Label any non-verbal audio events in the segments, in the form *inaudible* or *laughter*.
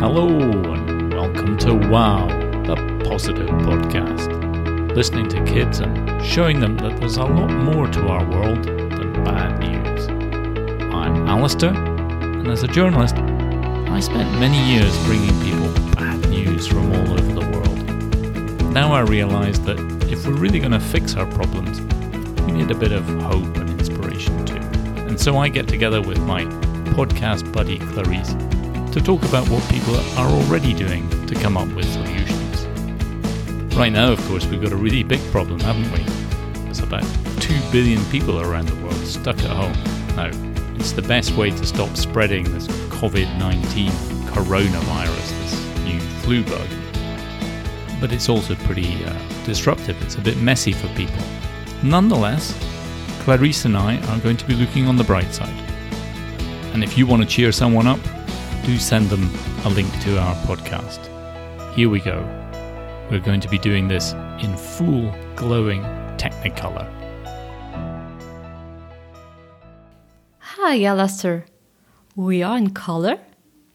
Hello, and welcome to WOW, the positive podcast. Listening to kids and showing them that there's a lot more to our world than bad news. I'm Alastair, and as a journalist, I spent many years bringing people bad news from all over the world. Now I realise that if we're really going to fix our problems, we need a bit of hope and inspiration too. And so I get together with my podcast buddy Clarice to talk about what people are already doing to come up with solutions. Right now, of course, we've got a really big problem, haven't we? There's about 2 billion people around the world stuck at home. Now, it's the best way to stop spreading this COVID 19 coronavirus, this new flu bug. But it's also pretty uh, disruptive, it's a bit messy for people. Nonetheless, Clarice and I are going to be looking on the bright side. And if you want to cheer someone up, do send them a link to our podcast. Here we go. We're going to be doing this in full glowing Technicolor. Hi, Alastair. We are in color,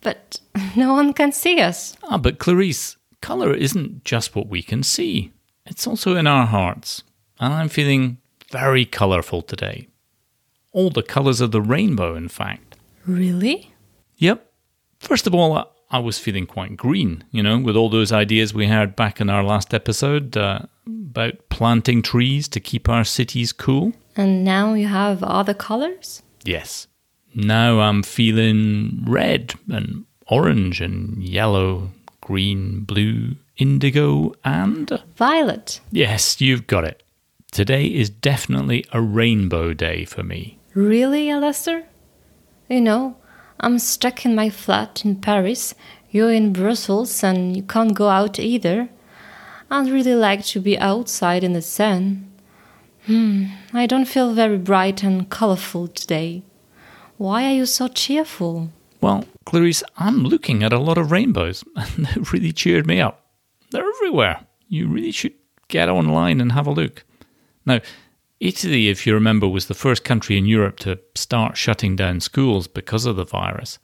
but *laughs* no one can see us. Ah, but Clarice, colour isn't just what we can see, it's also in our hearts. And I'm feeling very colourful today. All the colours of the rainbow, in fact. Really? Yep. First of all, I- was feeling quite green, you know, with all those ideas we had back in our last episode uh, about planting trees to keep our cities cool. And now you have other colors? Yes. Now I'm feeling red and orange and yellow, green, blue, indigo, and. Violet. Yes, you've got it. Today is definitely a rainbow day for me. Really, Alastair? You know, I'm stuck in my flat in Paris. You're in Brussels and you can't go out either. I'd really like to be outside in the sun. Hmm, I don't feel very bright and colorful today. Why are you so cheerful? Well, Clarice, I'm looking at a lot of rainbows, *laughs* and they really cheered me up. They're everywhere. You really should get online and have a look. Now, Italy, if you remember, was the first country in Europe to start shutting down schools because of the virus.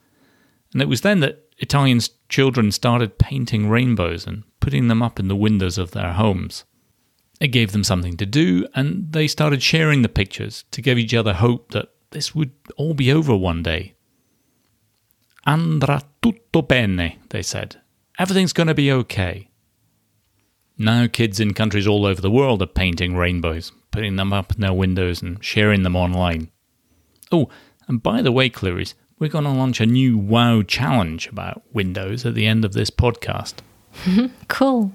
And it was then that Italian children started painting rainbows and putting them up in the windows of their homes. It gave them something to do, and they started sharing the pictures to give each other hope that this would all be over one day. Andrà tutto bene, they said. Everything's going to be okay. Now, kids in countries all over the world are painting rainbows, putting them up in their windows and sharing them online. Oh, and by the way, Clarice, we're going to launch a new WoW challenge about windows at the end of this podcast. *laughs* Cool.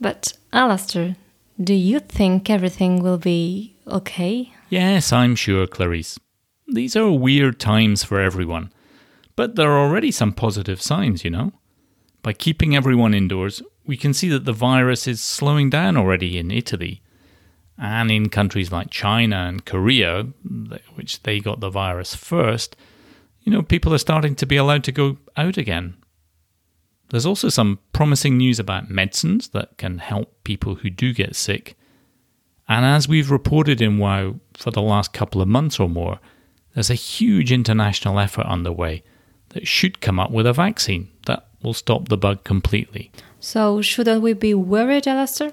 But, Alastair, do you think everything will be okay? Yes, I'm sure, Clarice. These are weird times for everyone. But there are already some positive signs, you know. By keeping everyone indoors, we can see that the virus is slowing down already in Italy. And in countries like China and Korea, which they got the virus first, you know, people are starting to be allowed to go out again. There's also some promising news about medicines that can help people who do get sick. And as we've reported in WOW for the last couple of months or more, there's a huge international effort underway that should come up with a vaccine that will stop the bug completely. So, shouldn't we be worried, Alastair?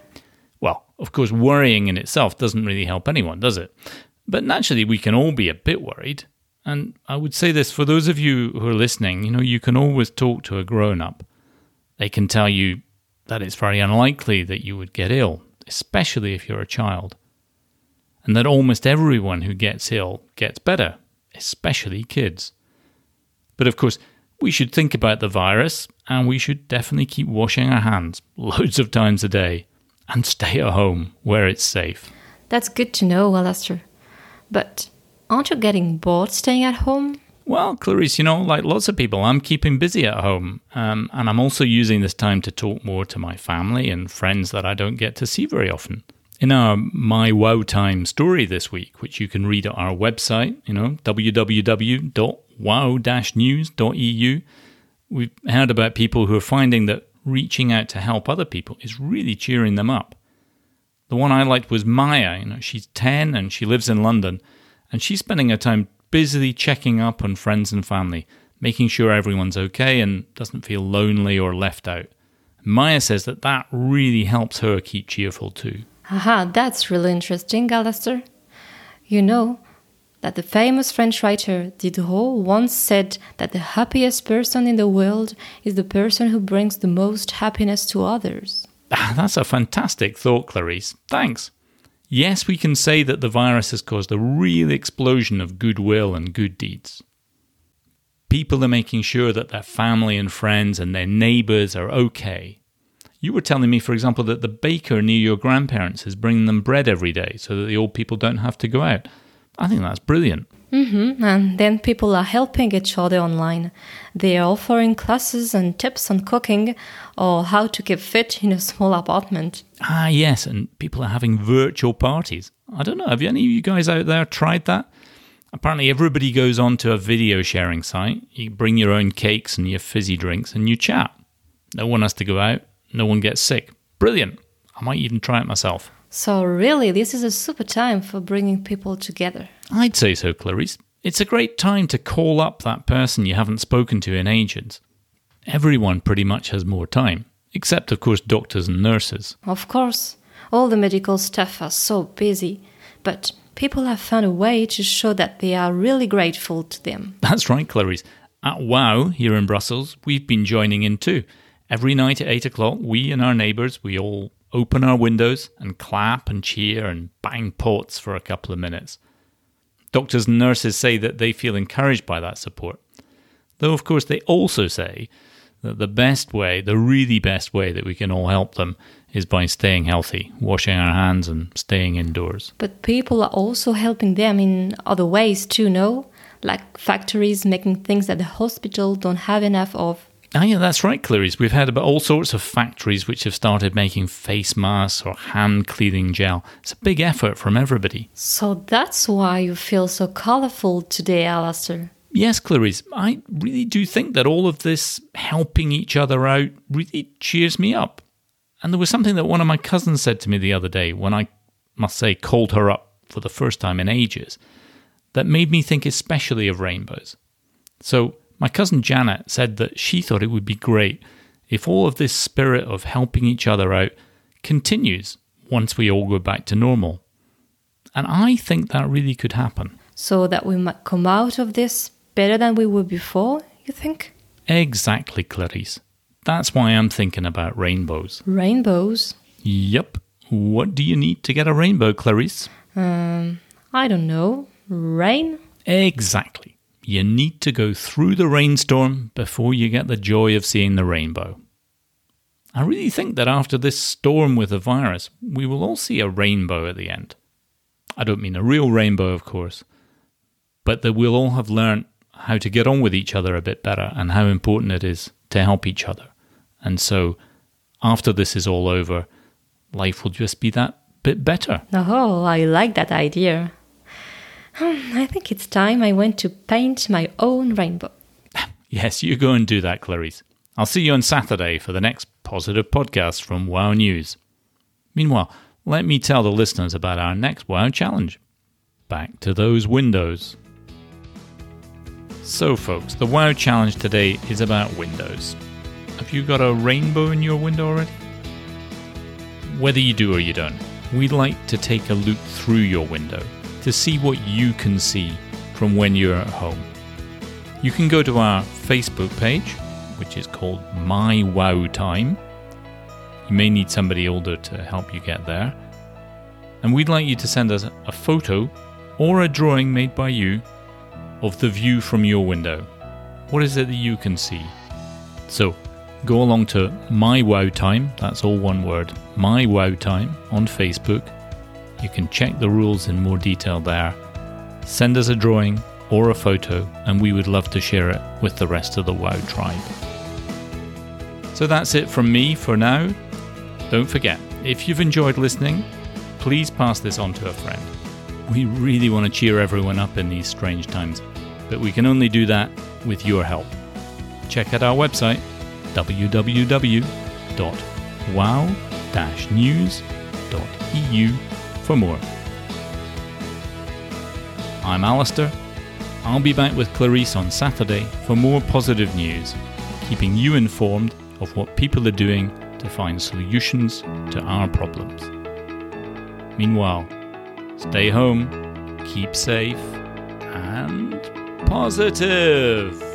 Well, of course, worrying in itself doesn't really help anyone, does it? But naturally, we can all be a bit worried. And I would say this for those of you who are listening, you know, you can always talk to a grown up. They can tell you that it's very unlikely that you would get ill, especially if you're a child. And that almost everyone who gets ill gets better, especially kids. But of course, we should think about the virus and we should definitely keep washing our hands loads of times a day and stay at home where it's safe. That's good to know, Alastair. But aren't you getting bored staying at home? Well, Clarice, you know, like lots of people, I'm keeping busy at home. Um, and I'm also using this time to talk more to my family and friends that I don't get to see very often. In our My Wow Time story this week, which you can read at our website, you know, www.wow-news.eu, we've heard about people who are finding that reaching out to help other people is really cheering them up. The one I liked was Maya. You know, she's 10 and she lives in London, and she's spending her time busily checking up on friends and family, making sure everyone's okay and doesn't feel lonely or left out. Maya says that that really helps her keep cheerful too. Aha, that's really interesting, Alastair. You know that the famous French writer Diderot once said that the happiest person in the world is the person who brings the most happiness to others. *laughs* That's a fantastic thought, Clarice. Thanks. Yes, we can say that the virus has caused a real explosion of goodwill and good deeds. People are making sure that their family and friends and their neighbours are okay. You were telling me, for example, that the baker near your grandparents is bringing them bread every day so that the old people don't have to go out. I think that's brilliant. Mm-hmm. And then people are helping each other online. They are offering classes and tips on cooking or how to keep fit in a small apartment. Ah, yes, and people are having virtual parties. I don't know, have any of you guys out there tried that? Apparently, everybody goes on to a video sharing site. You bring your own cakes and your fizzy drinks and you chat. No one has to go out, no one gets sick. Brilliant. I might even try it myself. So, really, this is a super time for bringing people together. I'd say so, Clarice. It's a great time to call up that person you haven't spoken to in ages. Everyone pretty much has more time, except, of course, doctors and nurses. Of course, all the medical staff are so busy, but people have found a way to show that they are really grateful to them. That's right, Clarice. At WOW here in Brussels, we've been joining in too. Every night at 8 o'clock, we and our neighbours, we all open our windows and clap and cheer and bang pots for a couple of minutes. Doctors and nurses say that they feel encouraged by that support. Though, of course, they also say that the best way, the really best way that we can all help them is by staying healthy, washing our hands, and staying indoors. But people are also helping them in other ways too, no? Like factories making things that the hospital don't have enough of. Ah, yeah, that's right, Clarice. We've heard about all sorts of factories which have started making face masks or hand cleaning gel. It's a big effort from everybody. So that's why you feel so colourful today, Alastair. Yes, Clarice, I really do think that all of this helping each other out really cheers me up. And there was something that one of my cousins said to me the other day when I must say called her up for the first time in ages that made me think especially of rainbows. So, my cousin Janet said that she thought it would be great if all of this spirit of helping each other out continues once we all go back to normal. And I think that really could happen. So that we might come out of this better than we were before, you think? Exactly, Clarice. That's why I'm thinking about rainbows. Rainbows? Yep. What do you need to get a rainbow, Clarice? Um, I don't know. Rain? Exactly. You need to go through the rainstorm before you get the joy of seeing the rainbow. I really think that after this storm with the virus, we will all see a rainbow at the end. I don't mean a real rainbow, of course, but that we'll all have learnt how to get on with each other a bit better and how important it is to help each other. And so, after this is all over, life will just be that bit better. Oh, I like that idea. Hmm, I think it's time I went to paint my own rainbow. *laughs* Yes, you go and do that, Clarice. I'll see you on Saturday for the next positive podcast from Wow News. Meanwhile, let me tell the listeners about our next Wow challenge. Back to those windows. So, folks, the Wow challenge today is about windows. Have you got a rainbow in your window already? Whether you do or you don't, we'd like to take a look through your window to see what you can see from when you're at home. You can go to our Facebook page, which is called My Wow Time. You may need somebody older to help you get there. And we'd like you to send us a photo or a drawing made by you of the view from your window. What is it that you can see? So go along to My Wow Time, that's all one word, My Wow Time on Facebook you can check the rules in more detail there. Send us a drawing or a photo, and we would love to share it with the rest of the WOW tribe. So that's it from me for now. Don't forget, if you've enjoyed listening, please pass this on to a friend. We really want to cheer everyone up in these strange times, but we can only do that with your help. Check out our website www.wow-news.eu for more. I'm Alastair. I'll be back with Clarice on Saturday for more positive news, keeping you informed of what people are doing to find solutions to our problems. Meanwhile, stay home, keep safe, and positive.